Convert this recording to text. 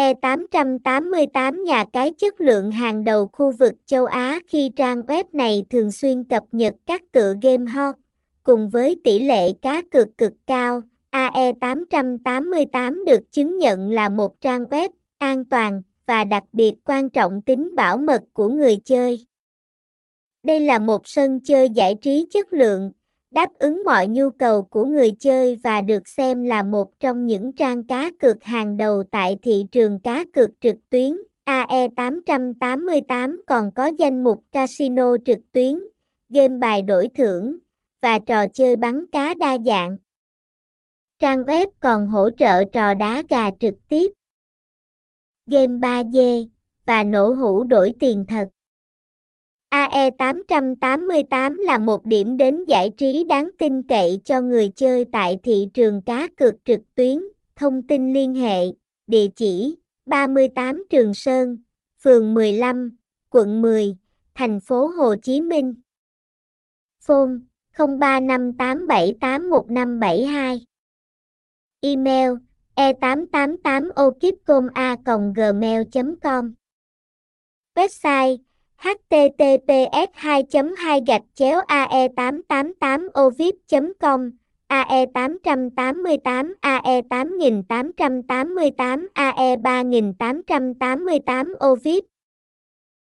AE888 nhà cái chất lượng hàng đầu khu vực châu Á khi trang web này thường xuyên cập nhật các tựa game hot, cùng với tỷ lệ cá cược cực cao. AE888 được chứng nhận là một trang web an toàn và đặc biệt quan trọng tính bảo mật của người chơi. Đây là một sân chơi giải trí chất lượng, đáp ứng mọi nhu cầu của người chơi và được xem là một trong những trang cá cược hàng đầu tại thị trường cá cược trực tuyến. AE888 còn có danh mục casino trực tuyến, game bài đổi thưởng và trò chơi bắn cá đa dạng. Trang web còn hỗ trợ trò đá gà trực tiếp, game 3D và nổ hũ đổi tiền thật. AE888 là một điểm đến giải trí đáng tin cậy cho người chơi tại thị trường cá cược trực tuyến. Thông tin liên hệ, địa chỉ 38 Trường Sơn, phường 15, quận 10, thành phố Hồ Chí Minh. Phone 0358781572 Email e888okipcoma.gmail.com Website https 2 2 gạch chéo ae 888 ovip com AE 888 AE 8888 AE 3888 OVIP